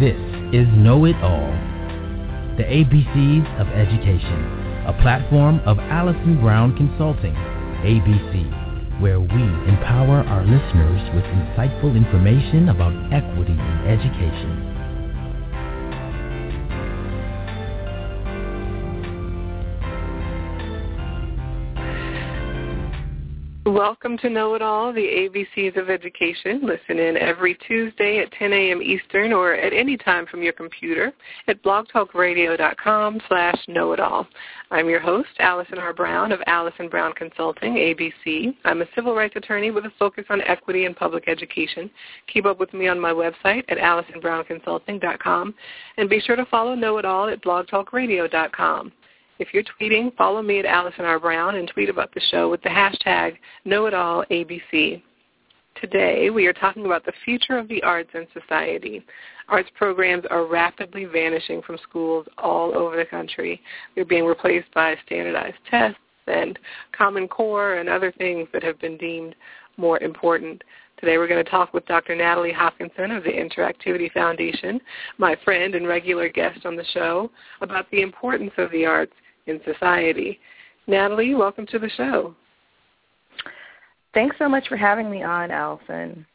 This is Know It All, the ABCs of Education, a platform of Allison Brown Consulting, ABC, where we empower our listeners with insightful information about equity in education. Welcome to Know It All, the ABCs of Education. Listen in every Tuesday at 10 a.m. Eastern or at any time from your computer at blogtalkradio.com slash know it all. I'm your host, Allison R. Brown of Allison Brown Consulting, ABC. I'm a civil rights attorney with a focus on equity in public education. Keep up with me on my website at AllisonBrownConsulting.com and be sure to follow Know It All at blogtalkradio.com. If you're tweeting, follow me at Allison R. Brown and tweet about the show with the hashtag KnowItAllABC. Today, we are talking about the future of the arts and society. Arts programs are rapidly vanishing from schools all over the country. They're being replaced by standardized tests and Common Core and other things that have been deemed more important. Today we're going to talk with Dr. Natalie Hopkinson of the Interactivity Foundation, my friend and regular guest on the show, about the importance of the arts in society. Natalie, welcome to the show. Thanks so much for having me on, Allison.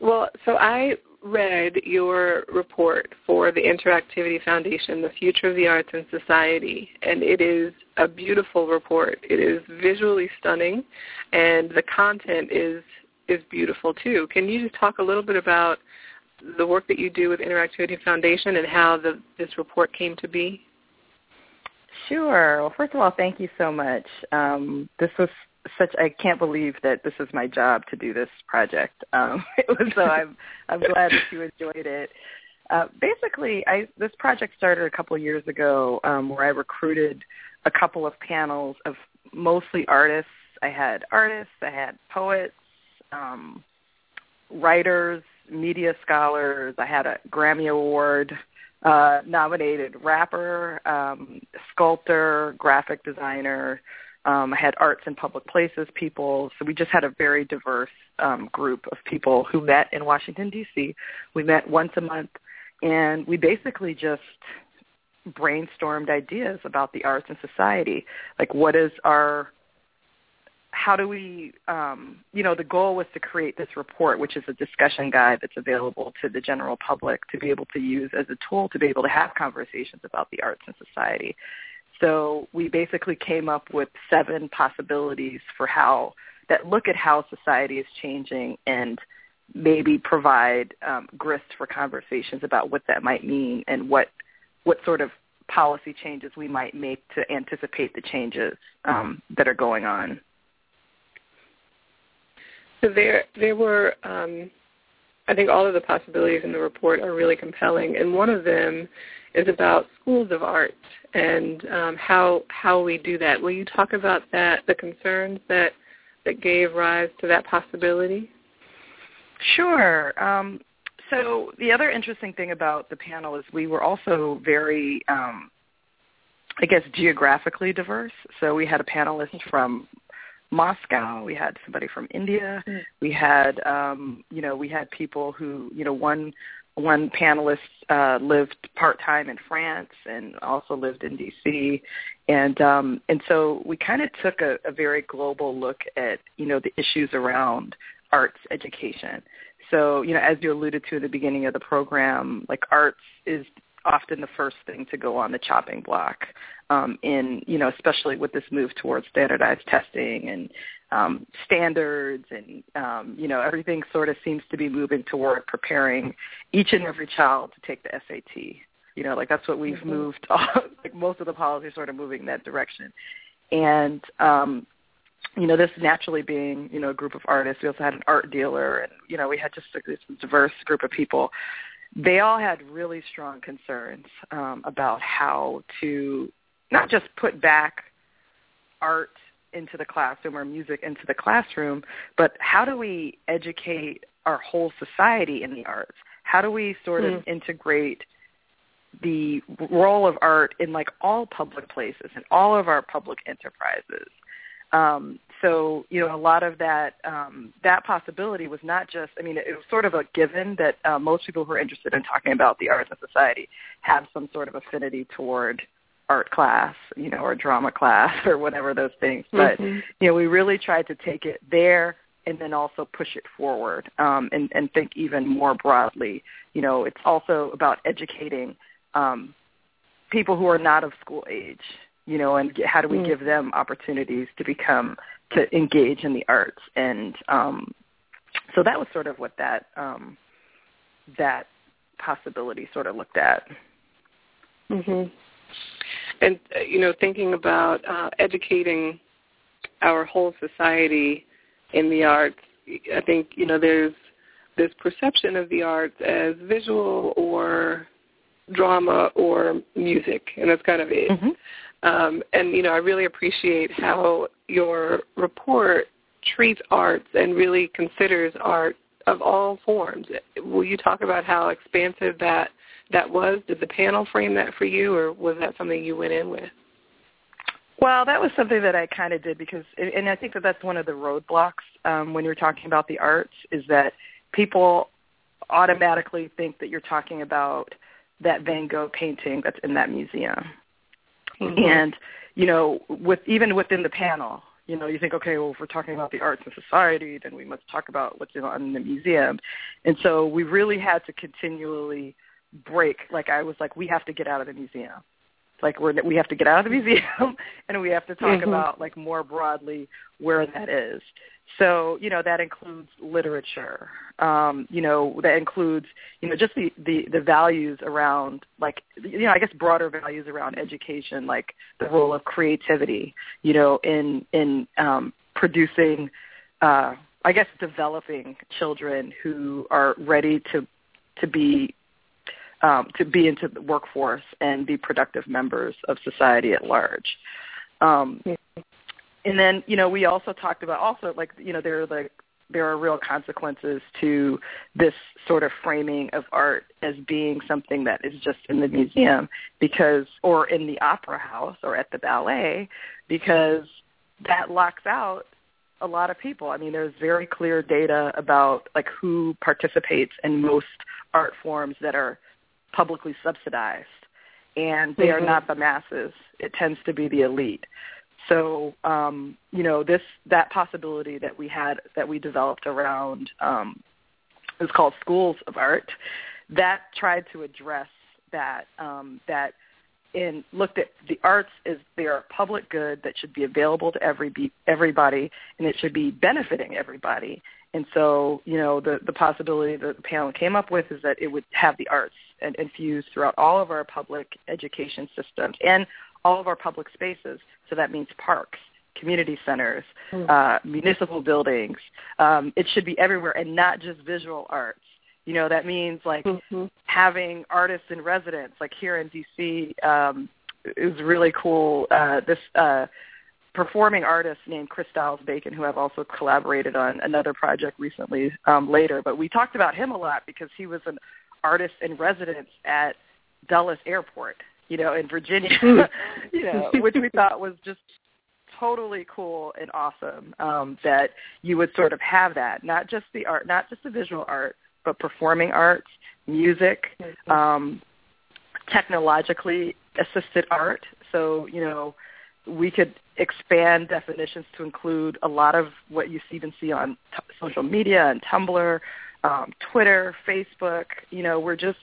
Well, so I read your report for the Interactivity Foundation, The Future of the Arts in Society, and it is a beautiful report. It is visually stunning, and the content is is beautiful too. Can you just talk a little bit about the work that you do with Interactivity Foundation and how the, this report came to be? Sure. Well, first of all, thank you so much. Um, this was such. I can't believe that this is my job to do this project. Um, was so. I'm I'm glad that you enjoyed it. Uh, basically, I this project started a couple of years ago, um, where I recruited a couple of panels of mostly artists. I had artists, I had poets, um, writers, media scholars. I had a Grammy Award uh, nominated rapper, um, sculptor, graphic designer. Um, I had arts and public places people. So we just had a very diverse um, group of people who met in Washington, D.C. We met once a month, and we basically just brainstormed ideas about the arts and society. Like what is our how do we, um, you know, the goal was to create this report, which is a discussion guide that's available to the general public to be able to use as a tool to be able to have conversations about the arts and society. So we basically came up with seven possibilities for how that look at how society is changing and maybe provide um, grist for conversations about what that might mean and what what sort of policy changes we might make to anticipate the changes um, that are going on. So there, there were, um, I think all of the possibilities in the report are really compelling, and one of them is about schools of art and um, how how we do that. Will you talk about that, the concerns that that gave rise to that possibility? Sure. Um, so the other interesting thing about the panel is we were also very, um, I guess, geographically diverse. So we had a panelist from Moscow. We had somebody from India. Mm. We had, um, you know, we had people who, you know, one one panelist uh, lived part time in France and also lived in DC, and um, and so we kind of took a, a very global look at, you know, the issues around arts education. So, you know, as you alluded to at the beginning of the program, like arts is often the first thing to go on the chopping block um, in, you know, especially with this move towards standardized testing and um, standards and, um, you know, everything sort of seems to be moving toward preparing each and every child to take the SAT. You know, like that's what we've mm-hmm. moved, like most of the policies sort of moving in that direction. And, um, you know, this naturally being, you know, a group of artists, we also had an art dealer and, you know, we had just a, this diverse group of people they all had really strong concerns um, about how to not just put back art into the classroom or music into the classroom, but how do we educate our whole society in the arts? How do we sort of mm. integrate the role of art in like all public places and all of our public enterprises? Um, so you know a lot of that um, that possibility was not just I mean it was sort of a given that uh, most people who are interested in talking about the arts and society have some sort of affinity toward art class, you know, or drama class or whatever those things. But Mhm. you know, we really tried to take it there and then also push it forward um, and, and think even more broadly. You know, it's also about educating um, people who are not of school age. You know, and how do we Mm. give them opportunities to become to engage in the arts? And um, so that was sort of what that um, that possibility sort of looked at. hmm And uh, you know, thinking about uh, educating our whole society in the arts, I think you know there's this perception of the arts as visual or drama or music, and that's kind of it. Mm-hmm. Um, and you know, I really appreciate how your report treats arts and really considers art of all forms. Will you talk about how expansive that that was? Did the panel frame that for you, or was that something you went in with? Well, that was something that I kind of did because, and I think that that's one of the roadblocks um, when you're talking about the arts is that people automatically think that you're talking about that Van Gogh painting that's in that museum. Mm-hmm. And you know, with even within the panel, you know, you think, okay, well, if we're talking about the arts and society, then we must talk about what's in the museum. And so we really had to continually break. Like I was like, we have to get out of the museum. Like we're we have to get out of the museum, and we have to talk Mhm. about like more broadly where that is. So you know that includes literature. Um, you know that includes you know just the, the the values around like you know I guess broader values around education, like the role of creativity. You know in in um, producing, uh, I guess developing children who are ready to to be um, to be into the workforce and be productive members of society at large. Um, and then, you know, we also talked about also like, you know, there are like there are real consequences to this sort of framing of art as being something that is just in the museum because or in the opera house or at the ballet because that locks out a lot of people. I mean, there's very clear data about like who participates in most art forms that are publicly subsidized, and they are Mhm. not the masses. It tends to be the elite. So, um, you know, this that possibility that we had that we developed around um, it was called Schools of Art. That tried to address that um, that and looked at the arts as they are a public good that should be available to every everybody, and it should be benefiting everybody. And so, you know, the the possibility that the panel came up with is that it would have the arts and infused throughout all of our public education systems and all of our public spaces. So that means parks, community centers, Mm. uh, municipal buildings. Um, it should be everywhere and not just visual arts. You know, that means like Mhm. having artists in residence, like here in DC, um, was really cool. Uh, this uh, performing artist named Chris Styles Bacon, who I've also collaborated on another project recently um, later. But we talked about him a lot because he was an artist in residence at Dulles Airport, you know, in Virginia, you know, which we thought was just totally cool and awesome um, that you would sort of have that, not just the art, not just the visual art, but performing arts, music, Mhm. um, technologically assisted art. So, you know, we could expand definitions to include a lot of what you even see on t- social media and Tumblr, um, Twitter, Facebook. You know, we're just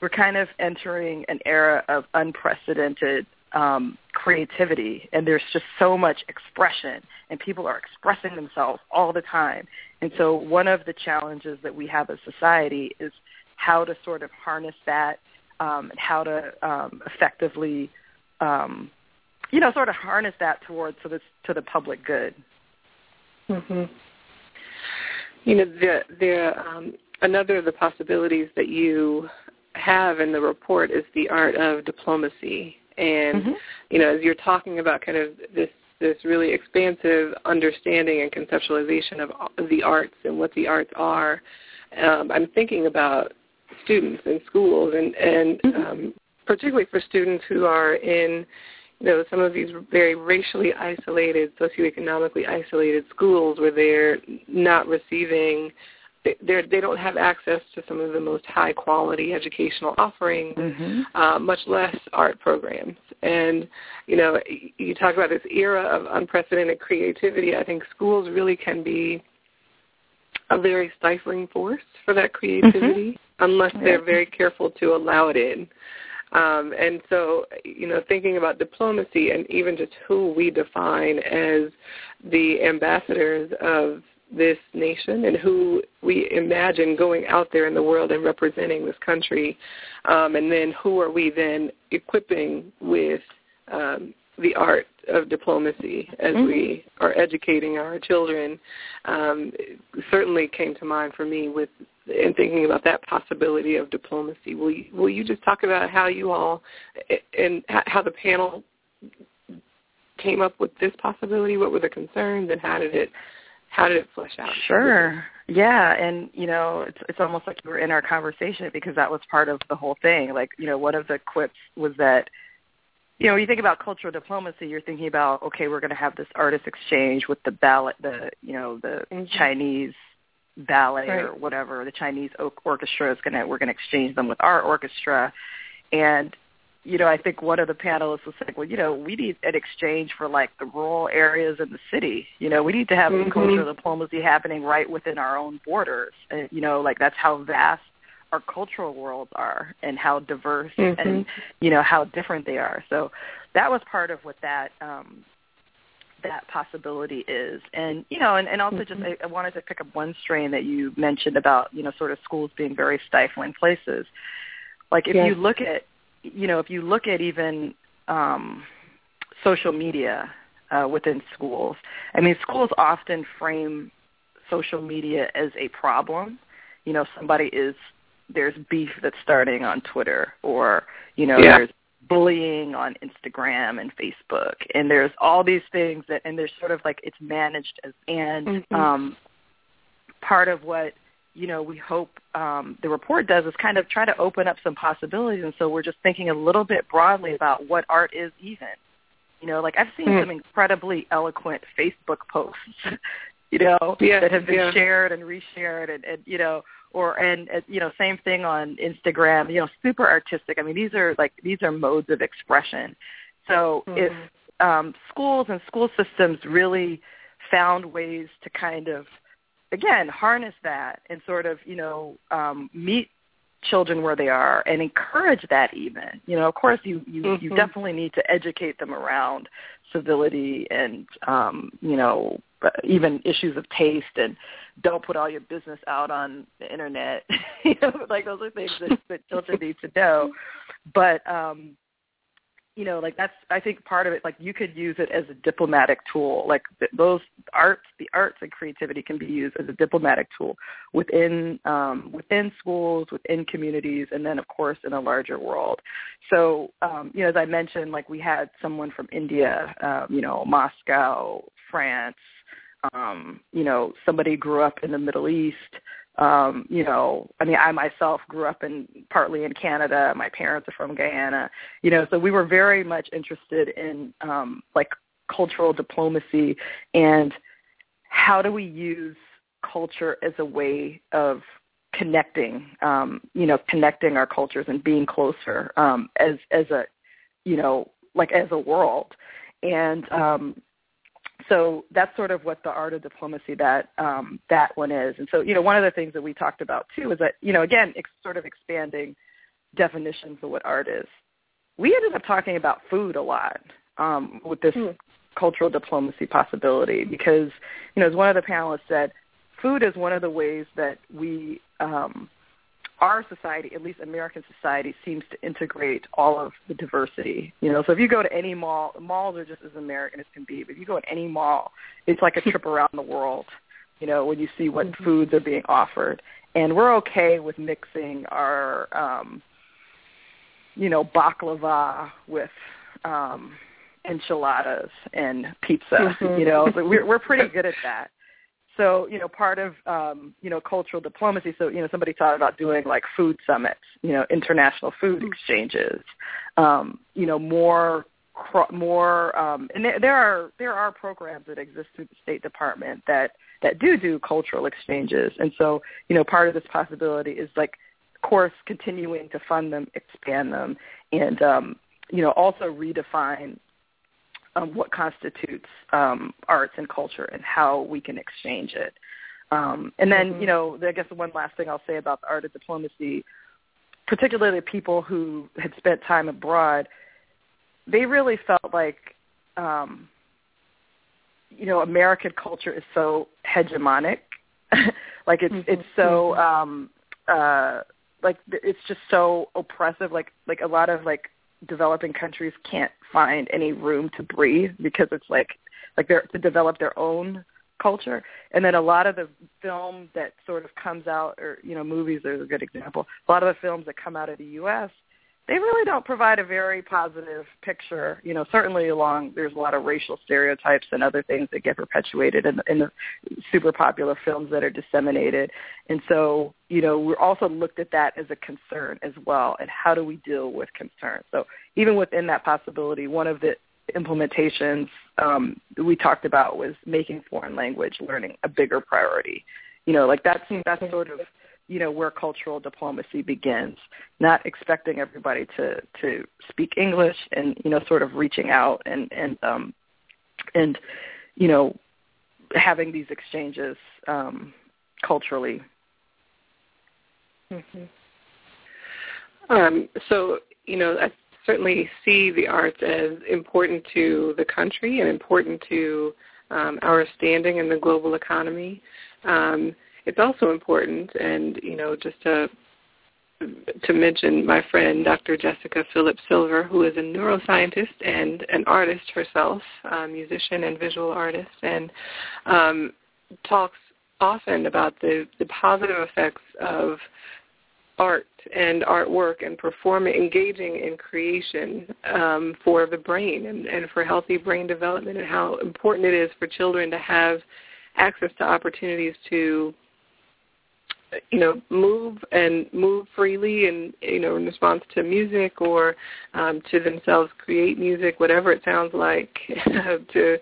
we're kind of entering an era of unprecedented um, creativity, and there's just so much expression, and people are expressing themselves all the time. And so, one of the challenges that we have as society is how to sort of harness that, um, and how to um, effectively, um, you know, sort of harness that towards to the to the public good. hmm You know, the the um, another of the possibilities that you have in the report is the art of diplomacy, and Mhm. you know, as you're talking about kind of this this really expansive understanding and conceptualization of, the arts and what the arts are, um, I'm thinking about students in schools and and Mhm. um, particularly for students who are in you know, some of these very racially isolated, socioeconomically isolated schools where they're not receiving they they don't have access to some of the most high quality educational offerings, mm-hmm. uh, much less art programs. And you know, you talk about this era of unprecedented creativity. I think schools really can be a very stifling force for that creativity mm-hmm. unless they're very careful to allow it in. Um, and so, you know, thinking about diplomacy and even just who we define as the ambassadors of this nation and who we imagine going out there in the world and representing this country, um, and then who are we then equipping with um, the art of diplomacy as mm-hmm. we are educating our children um, certainly came to mind for me with in thinking about that possibility of diplomacy. Will you, will you just talk about how you all and how the panel came up with this possibility? What were the concerns and how did it how did it flesh out? Sure. Yeah, and you know, it's it's almost like you were in our conversation because that was part of the whole thing. Like, you know, one of the quips was that you know, when you think about cultural diplomacy, you're thinking about okay, we're going to have this artist exchange with the ballet, the you know, the mm-hmm. Chinese ballet right. or whatever, the Chinese orchestra is going to we're going to exchange them with our orchestra, and you know, I think one of the panelists was saying, well, you know, we need an exchange for like the rural areas in the city. You know, we need to have mm-hmm. cultural diplomacy happening right within our own borders. And, you know, like that's how vast our cultural worlds are and how diverse mm-hmm. and, you know, how different they are. So that was part of what that um, that possibility is. And, you know, and, and also mm-hmm. just I, I wanted to pick up one strain that you mentioned about, you know, sort of schools being very stifling places. Like if yes. you look at you know, if you look at even um, social media uh, within schools, I mean, schools often frame social media as a problem. You know, somebody is there's beef that's starting on Twitter, or you know, yeah. there's bullying on Instagram and Facebook, and there's all these things that, and there's sort of like it's managed as, and mm-hmm. um, part of what you know, we hope um, the report does is kind of try to open up some possibilities. And so we're just thinking a little bit broadly about what art is even. You know, like I've seen mm. some incredibly eloquent Facebook posts, you know, yeah, that have been yeah. shared and reshared and, and you know, or and uh, you know, same thing on Instagram, you know, super artistic. I mean, these are like these are modes of expression. So mm. if um, schools and school systems really found ways to kind of again harness that and sort of you know um, meet children where they are and encourage that even. You know of course you you, mm-hmm. you definitely need to educate them around civility and um you know even issues of taste and don't put all your business out on the internet. You know like those are things that, that children need to know. But um you know, like that's I think part of it. Like you could use it as a diplomatic tool. Like those arts, the arts and creativity can be used as a diplomatic tool within um, within schools, within communities, and then of course in a larger world. So um, you know, as I mentioned, like we had someone from India, um, you know, Moscow, France. Um, you know, somebody grew up in the Middle East um, you know, I mean, I myself grew up in partly in Canada. My parents are from Guyana. You know, so we were very much interested in um, like cultural diplomacy and how do we use culture as a way of connecting, um, you know, connecting our cultures and being closer um, as as a, you know, like as a world. And um, so that's sort of what the art of diplomacy that um, that one is. And so, you know, one of the things that we talked about too is that, you know, again, ex- sort of expanding definitions of what art is. We ended up talking about food a lot um, with this mm. cultural diplomacy possibility because, you know, as one of the panelists said, food is one of the ways that we um, our society, at least American society, seems to integrate all of the diversity. You know, so if you go to any mall, malls are just as American as can be. But if you go to any mall, it's like a trip around the world. You know, when you see what mm-hmm. foods are being offered, and we're okay with mixing our, um, you know, baklava with um, enchiladas and pizza. Mm-hmm. You know, so we're we're pretty good at that so you know part of um, you know cultural diplomacy. So you know somebody thought about doing like food summits, you know international food mm. exchanges, um, you know more more um and there, there are there are programs that exist through the state department that that do do cultural exchanges and so you know part of this possibility is like of course continuing to fund them expand them and um you know also redefine um, what constitutes um, arts and culture and how we can exchange it. Um, and then, mm-hmm. you know, I guess the one last thing I'll say about the art of diplomacy, particularly people who had spent time abroad, they really felt like, um, you know, American culture is so hegemonic, like it's mm-hmm. it's so mm-hmm. um, uh, like it's just so oppressive. Like like a lot of like developing countries can't find any room to breathe because it's like like they're to develop their own culture. And then a lot of the film that sort of comes out or you know movies are a good example. A lot of the films that come out of the US they really don't provide a very positive picture. You know, certainly along there's a lot of racial stereotypes and other things that get perpetuated in, in the super popular films that are disseminated. And so, you know, we're also looked at that as a concern as well. And how do we deal with concerns? So even within that possibility, one of the implementations um, we talked about was making foreign language learning a bigger priority. You know, like that's that's sort of you know where cultural diplomacy begins. Not expecting everybody to to speak english and you know sort of reaching out and and um and you know having these exchanges um culturally. Mm-hmm. um so you know i certainly see the arts as important to the country and important to um, our standing in the global economy. Um, it's also important, and you know, just to to mention my friend Dr. Jessica Phillips Silver, who is a neuroscientist and an artist herself, a musician and visual artist, and um, talks often about the, the positive effects of art and artwork and performing, engaging in creation um, for the brain and, and for healthy brain development and how important it is for children to have access to opportunities to you know move and move freely and you know in response to music or um to themselves create music whatever it sounds like to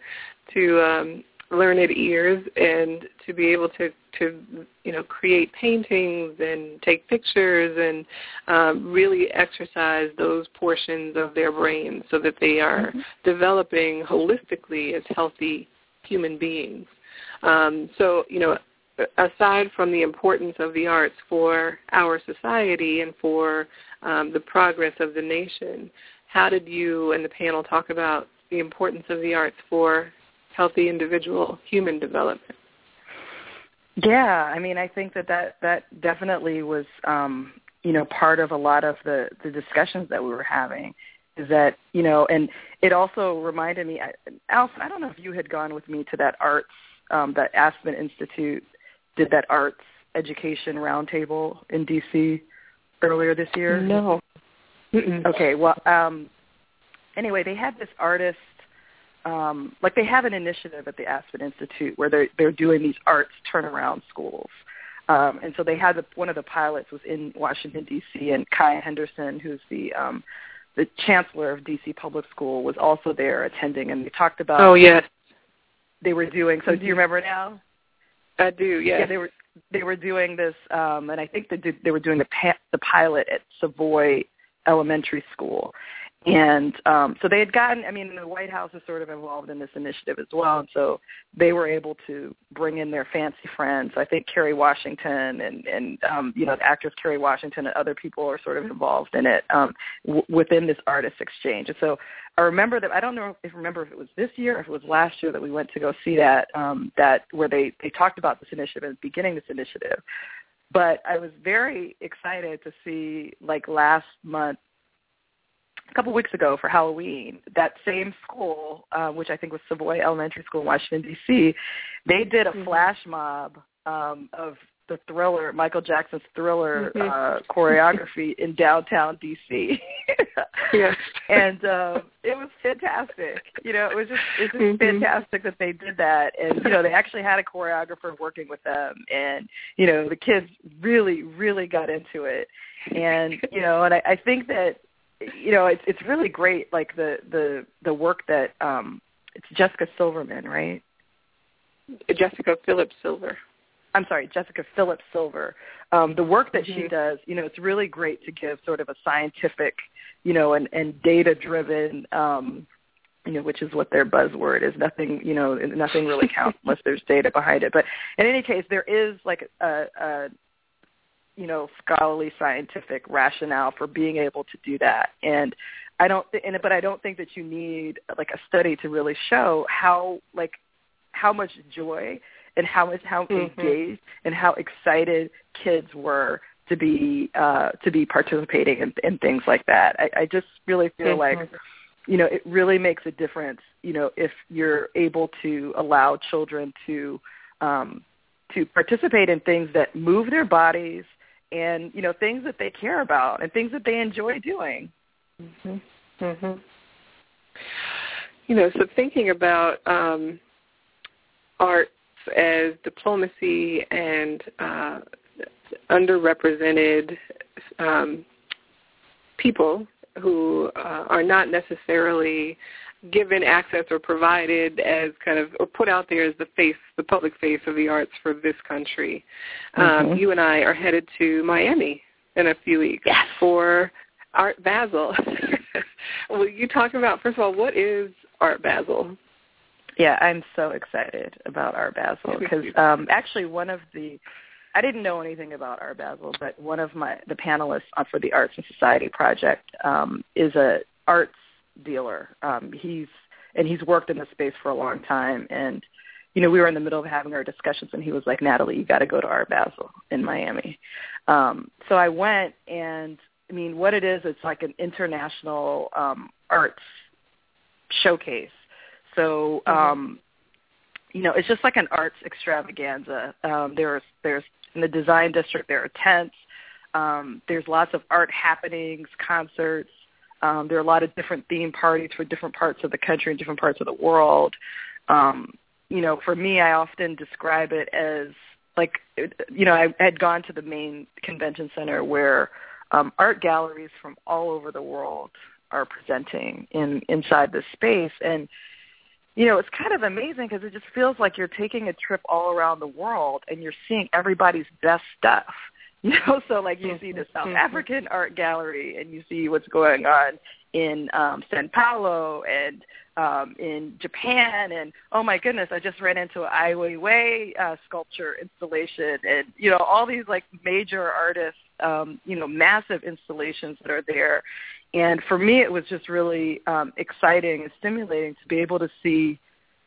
to um learn at ears and to be able to to you know create paintings and take pictures and um, really exercise those portions of their brains so that they are mm-hmm. developing holistically as healthy human beings. Um, so you know aside from the importance of the arts for our society and for um, the progress of the nation, how did you and the panel talk about the importance of the arts for healthy individual human development? Yeah, I mean, I think that that, that definitely was, um, you know, part of a lot of the, the discussions that we were having is that, you know, and it also reminded me, Allison, I don't know if you had gone with me to that arts, um, that Aspen Institute did that arts education roundtable in DC earlier this year? No. Mm-mm. Okay. Well, um, anyway, they had this artist. Um, like they have an initiative at the Aspen Institute where they're they're doing these arts turnaround schools. Um, and so they had the, one of the pilots was in Washington D.C. and Kaya Henderson, who's the um, the chancellor of D.C. Public School, was also there attending, and they talked about. Oh yes. They were doing. So do you mm-hmm. remember now? I do. Yeah, they were they were doing this, um, and I think they did, they were doing the pa- the pilot at Savoy Elementary School, and um, so they had gotten, I mean, the White House is sort of involved in this initiative as well. And so they were able to bring in their fancy friends. I think Kerry Washington and, and um, you know, the actress Kerry Washington and other people are sort of involved in it um, w- within this artist exchange. And so I remember that, I don't know if remember if it was this year or if it was last year that we went to go see that, um, that where they, they talked about this initiative and beginning this initiative. But I was very excited to see, like last month, a couple weeks ago for Halloween, that same school, uh, which I think was Savoy Elementary School in Washington D.C., they did a mm-hmm. flash mob um, of the Thriller, Michael Jackson's Thriller mm-hmm. uh, choreography in downtown DC. yes, and uh, it was fantastic. You know, it was just it was just mm-hmm. fantastic that they did that, and you know, they actually had a choreographer working with them, and you know, the kids really, really got into it, and you know, and I, I think that you know, it's it's really great. Like the the the work that um, it's Jessica Silverman, right? Jessica Phillips Silver. I'm sorry, Jessica Phillips Silver. Um, the work that mm-hmm. she does, you know, it's really great to give sort of a scientific, you know, and, and data driven, um, you know, which is what their buzzword is. Nothing, you know, nothing really counts unless there's data behind it. But in any case, there is like a, a you know, scholarly scientific rationale for being able to do that. And I don't, and, but I don't think that you need like a study to really show how like how much joy and how much how mm-hmm. engaged and how excited kids were to be uh, to be participating in, in things like that. I, I just really feel mm-hmm. like you know it really makes a difference. You know if you're able to allow children to um, to participate in things that move their bodies and you know things that they care about and things that they enjoy doing. Mhm. You know, so thinking about um, art as diplomacy and uh, underrepresented um, people who uh, are not necessarily given access or provided as kind of or put out there as the face, the public face of the arts for this country. Mm-hmm. Um, you and I are headed to Miami in a few weeks yes. for Art Basel. Will you talk about first of all what is Art Basel? Yeah, I'm so excited about Art Basel because um, actually one of the I didn't know anything about Art Basel, but one of my the panelists for the Arts and Society project um, is a arts dealer. Um, he's and he's worked in the space for a long time, and you know we were in the middle of having our discussions, and he was like, "Natalie, you got to go to Art Basel in Miami." Um, so I went, and I mean, what it is, it's like an international um, arts showcase so mm-hmm. um, you know, it's just like an arts extravaganza. Um, there's there's in the design district there are tents. Um, there's lots of art happenings, concerts. Um, there are a lot of different theme parties for different parts of the country and different parts of the world. Um, you know, for me, I often describe it as like, you know, I had gone to the main convention center where um, art galleries from all over the world are presenting in inside this space, and you know, it's kind of amazing because it just feels like you're taking a trip all around the world and you're seeing everybody's best stuff. You know, so like you see the South Mm-hmm. African art gallery and you see what's going on in um Sao Paulo and um in Japan and oh my goodness, I just ran into an Ai Weiwei uh sculpture installation and you know, all these like major artists um, you know, massive installations that are there and for me, it was just really um, exciting and stimulating to be able to see,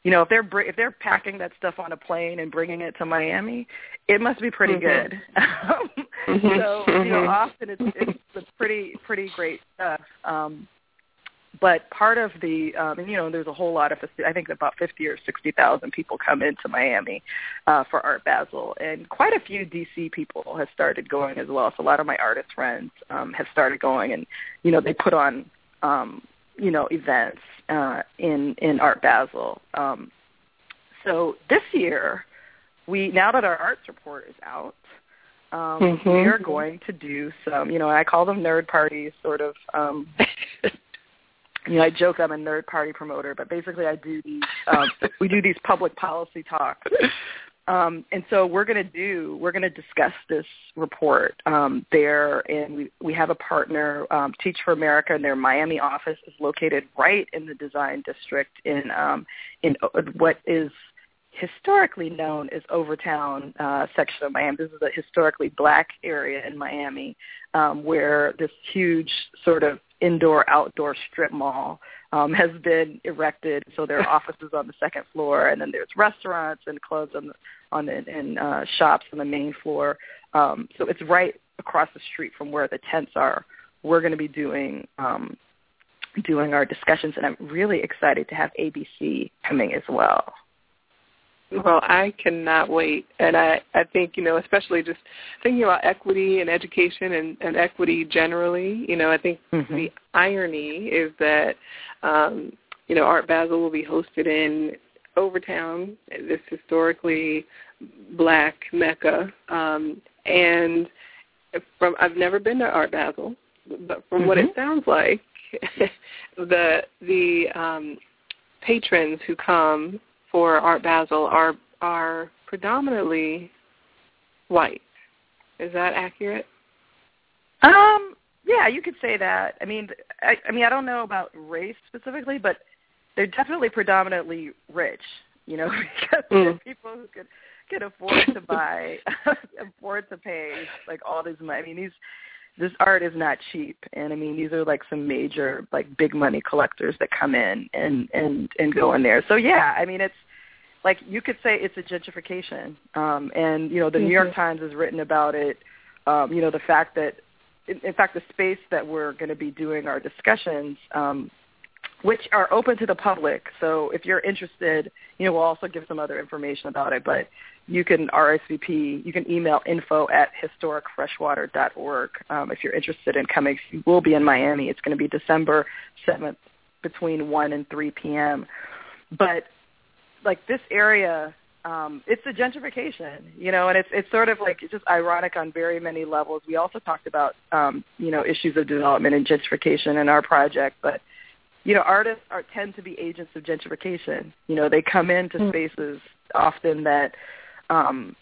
you know, if they're br- if they're packing that stuff on a plane and bringing it to Miami, it must be pretty mm-hmm. good. mm-hmm. So you know, mm-hmm. often it's it's pretty pretty great stuff. Um, but part of the um, and you know there's a whole lot of I think about 50 or 60 thousand people come into Miami uh, for Art Basel, and quite a few DC people have started going as well. So a lot of my artist friends um, have started going, and you know they put on um, you know events uh, in in Art Basel. Um, so this year, we now that our arts report is out, um, mm-hmm. we are going to do some, you know, I call them nerd parties, sort of. Um, you know, I joke I'm a nerd party promoter, but basically I do these. Um, we do these public policy talks, um, and so we're going to do we're going to discuss this report um, there, and we we have a partner, um, Teach for America, and their Miami office is located right in the design district in um, in what is historically known as Overtown uh, section of Miami. This is a historically black area in Miami um, where this huge sort of indoor-outdoor strip mall um, has been erected. So there are offices on the second floor, and then there's restaurants and clubs on the on the and uh, shops on the main floor. Um, so it's right across the street from where the tents are. We're going to be doing um, doing our discussions, and I'm really excited to have ABC coming as well. Well, I cannot wait. And I, I think, you know, especially just thinking about equity and education and, and equity generally, you know, I think mm-hmm. the irony is that, um, you know, Art Basel will be hosted in Overtown, this historically black mecca. Um, and from I've never been to Art Basel, but from mm-hmm. what it mm-hmm. sounds like, the the um, patrons who come for Art Basel are are predominantly white. Is that accurate? Um, yeah, you could say that. I mean, I, I mean, I don't know about race specifically, but they're definitely predominantly rich. You know, because mm. people who could can afford to buy, afford to pay like all this money. I mean, these this art is not cheap, and I mean these are like some major like big money collectors that come in and and and go in there. So yeah, I mean it's like you could say it's a gentrification, um, and you know the mm-hmm. New York mm-hmm. Times has written about it. Um, you know the fact that in, in fact the space that we're going to be doing our discussions um, which are open to the public. So if you're interested, you know, we'll also give some other information about it. But you can RSVP. You can email info at historicfreshwater.org um, if you're interested in coming. You will be in Miami. It's going to be December 7th between 1 and 3 p.m. But like this area, um, it's a gentrification, you know, and it's it's sort of like it's just ironic on very many levels. We also talked about um, you know issues of development and gentrification in our project, but you know, artists are tend to be agents of gentrification. You know, they come into mm. spaces often that um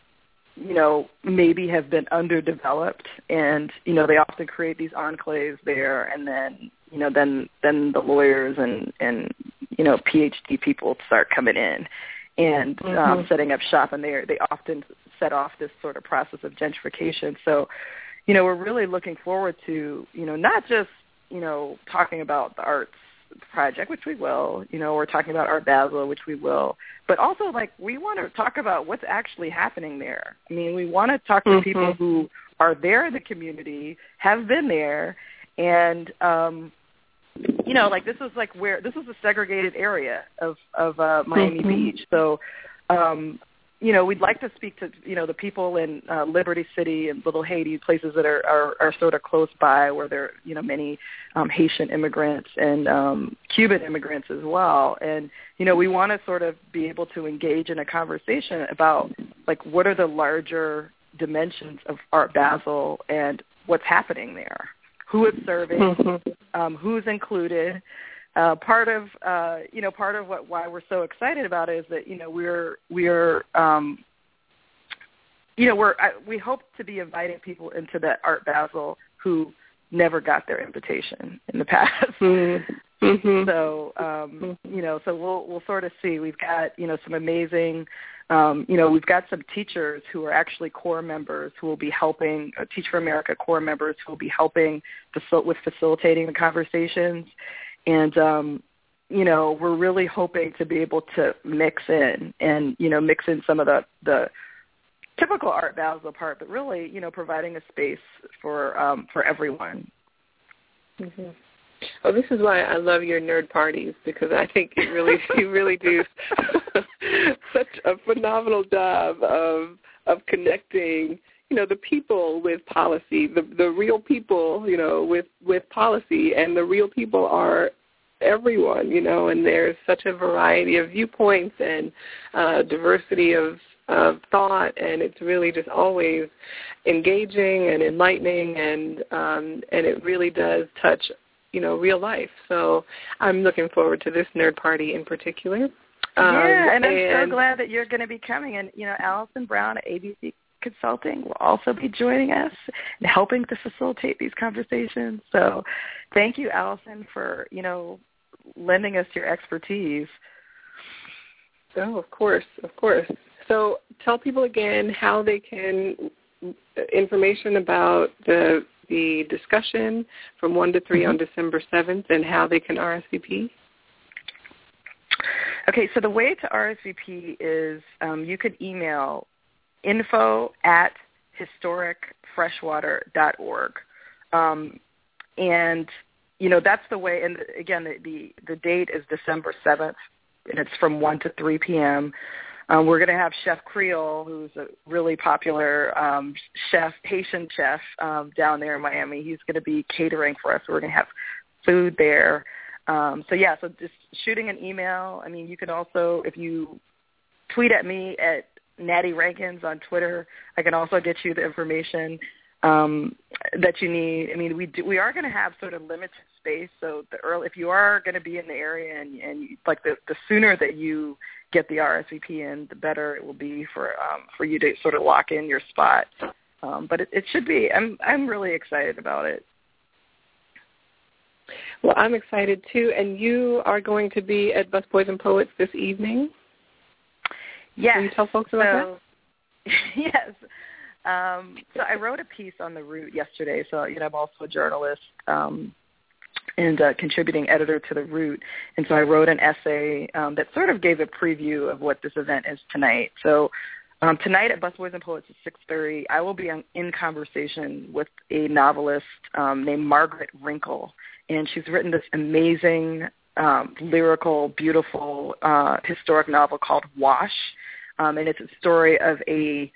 you know, maybe have been underdeveloped and, you know, they often create these enclaves there and then, you know, then then the lawyers and and you know, PhD people start coming in and um, mm-hmm. um setting up shop and they they often set off this sort of process of gentrification. So, you know, we're really looking forward to, you know, not just, you know, talking about the arts project, which we will. You know, we're talking about Art Basel, which we will. But also, like, we want to talk about what's actually happening there. I mean, we want to talk to mm-hmm. people who are there in the community, have been there, and um, you know, like this is like where this is a segregated area of of uh, Miami mm-hmm. Beach. So, um, you know, we'd like to speak to, you know, the people in uh, Liberty City and Little Haiti, places that are, are, are sort of close by where there are, you know, many um, Haitian immigrants and um, Cuban immigrants as well. And, you know, we want to sort of be able to engage in a conversation about, like, what are the larger dimensions of Art Basel and what's happening there? who is serving? Mm-hmm. Um, who's included? Uh, part of uh, you know part of what why we're so excited about it is that you know we're we're um, you know we're I, we hope to be inviting people into that Art Basel who never got their invitation in the past. Mm-hmm. So um, you know, so we'll we'll sort of see. We've got you know some amazing. Um, you know, we've got some teachers who are actually corps members who will be helping, uh, Teach for America corps members who will be helping facil- with facilitating the conversations and um, you know we're really hoping to be able to mix in and you know mix in some of the the typical art Basel part, but really you know providing a space for um, for everyone. Mm-hmm. Oh, this is why I love your nerd parties because I think you really you really do such a phenomenal job of of connecting you know the people with policy the the real people you know with with policy and the real people are everyone you know and there's such a variety of viewpoints and uh diversity of of thought and it's really just always engaging and enlightening and um and it really does touch you know real life so i'm looking forward to this nerd party in particular um, yeah, and I'm and, so glad that you're going to be coming. And you know, Allison Brown at ABC Consulting will also be joining us and helping to facilitate these conversations. So thank you, Allison, for, you know, lending us your expertise. Oh, of course, of course. So tell people again how they can information about the the discussion from 1 to 3 mm-hmm. on December 7th and how they can RSVP. Okay, so the way to RSVP is um, you could email info at historicfreshwater.org. Um, and, you know, that's the way, and again, the, the, the date is December 7th, and it's from 1 to 3 p.m. Um, we're going to have Chef Creole, who's a really popular um, chef, Haitian chef um, down there in Miami. He's going to be catering for us. We're going to have food there. Um, so yeah, so just shooting an email. I mean, you can also, if you tweet at me at Natty Rankins on Twitter. I can also get you the information. um, that you need. I mean, we do, we are going to have sort of limited space, so the early if you are going to be in the area and and like the the sooner that you get the RSVP in, the better it will be for um, for you to sort of lock in your spot. Um, but it, it should be. I'm I'm really excited about it. Well, I'm excited too. And you are going to be at Busboys and Poets this evening. Yes. Can you tell folks about so, that? yes. Um, so I wrote a piece on the root yesterday. So you know, I'm also a journalist um, and a contributing editor to the root. And so I wrote an essay um, that sort of gave a preview of what this event is tonight. So um, tonight at Busboys and Poets at 6:30, I will be in conversation with a novelist um, named Margaret Wrinkle, and she's written this amazing, um, lyrical, beautiful uh, historic novel called Wash, um, and it's a story of a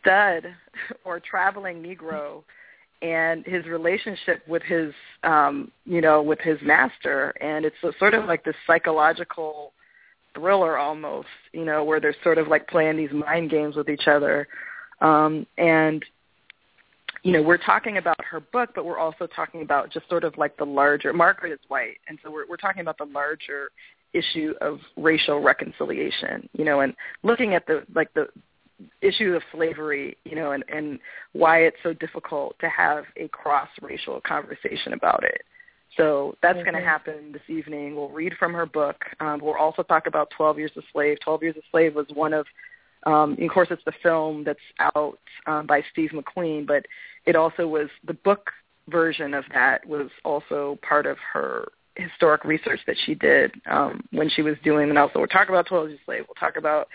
stud or traveling Negro and his relationship with his um you know with his master. And it's sort of like this psychological thriller almost you know where they're sort of like playing these mind games with each other. Um and you know we're talking about her book but we're also talking about just sort of like the larger margaret is white and so we're we're talking about the larger issue of racial reconciliation you know and looking at the like the issue of slavery, you know, and, and why it's so difficult to have a cross-racial conversation about it. So that's mm-hmm. going to happen this evening. We'll read from her book. Um, we'll also talk about 12 Years a Slave. 12 Years a Slave was one of, um, of course, it's the film that's out um, by Steve McQueen, but it also was the book version of that was also part of her historic research that she did um, when she was doing. And also, we'll talk about 12 Years Slave. We'll talk about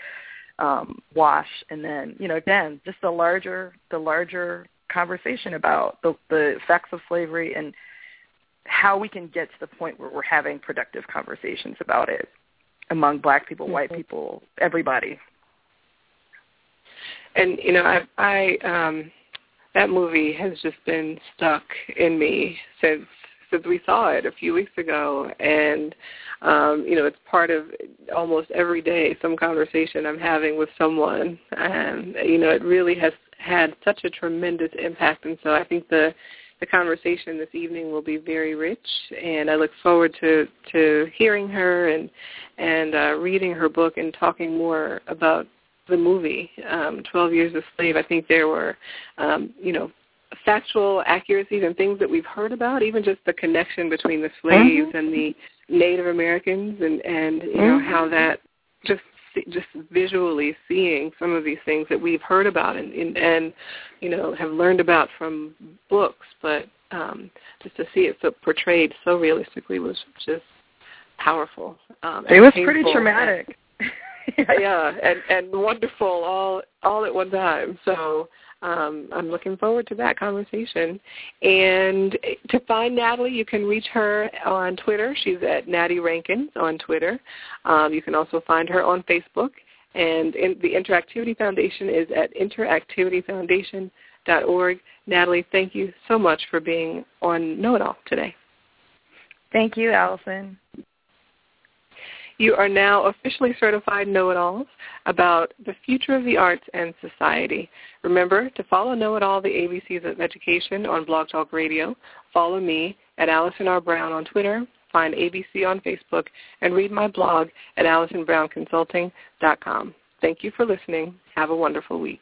um, wash, and then you know again just the larger the larger conversation about the, the effects of slavery and how we can get to the point where we're having productive conversations about it among black people, white mm-hmm. people, everybody. And you know, I, I um, that movie has just been stuck in me since since we saw it a few weeks ago, and um, you know, it's part of almost every day some conversation I'm having with someone, and you know, it really has had such a tremendous impact, and so I think the the conversation this evening will be very rich, and I look forward to to hearing her and and uh, reading her book and talking more about the movie, um, Twelve Years a Slave. I think there were, um, you know, factual accuracies and things that we've heard about, even just the connection between the slaves mm-hmm. and the Native Americans, and and you know mm-hmm. how that just just visually seeing some of these things that we've heard about and and, and you know have learned about from books, but um, just to see it so portrayed so realistically was just powerful. Um, it was pretty traumatic. yeah. yeah, and and wonderful all all at one time. So um, I'm looking forward to that conversation. And to find Natalie, you can reach her on Twitter. She's at Natty Rankins on Twitter. Um, you can also find her on Facebook. And in, the Interactivity Foundation is at interactivityfoundation.org. Natalie, thank you so much for being on Know It All today. Thank you, Allison. You are now officially certified know-it-alls about the future of the arts and society. Remember to follow Know-It-All, the ABCs of Education on Blog Talk Radio. Follow me at Allison R. Brown on Twitter. Find ABC on Facebook and read my blog at AllisonBrownConsulting.com. Thank you for listening. Have a wonderful week.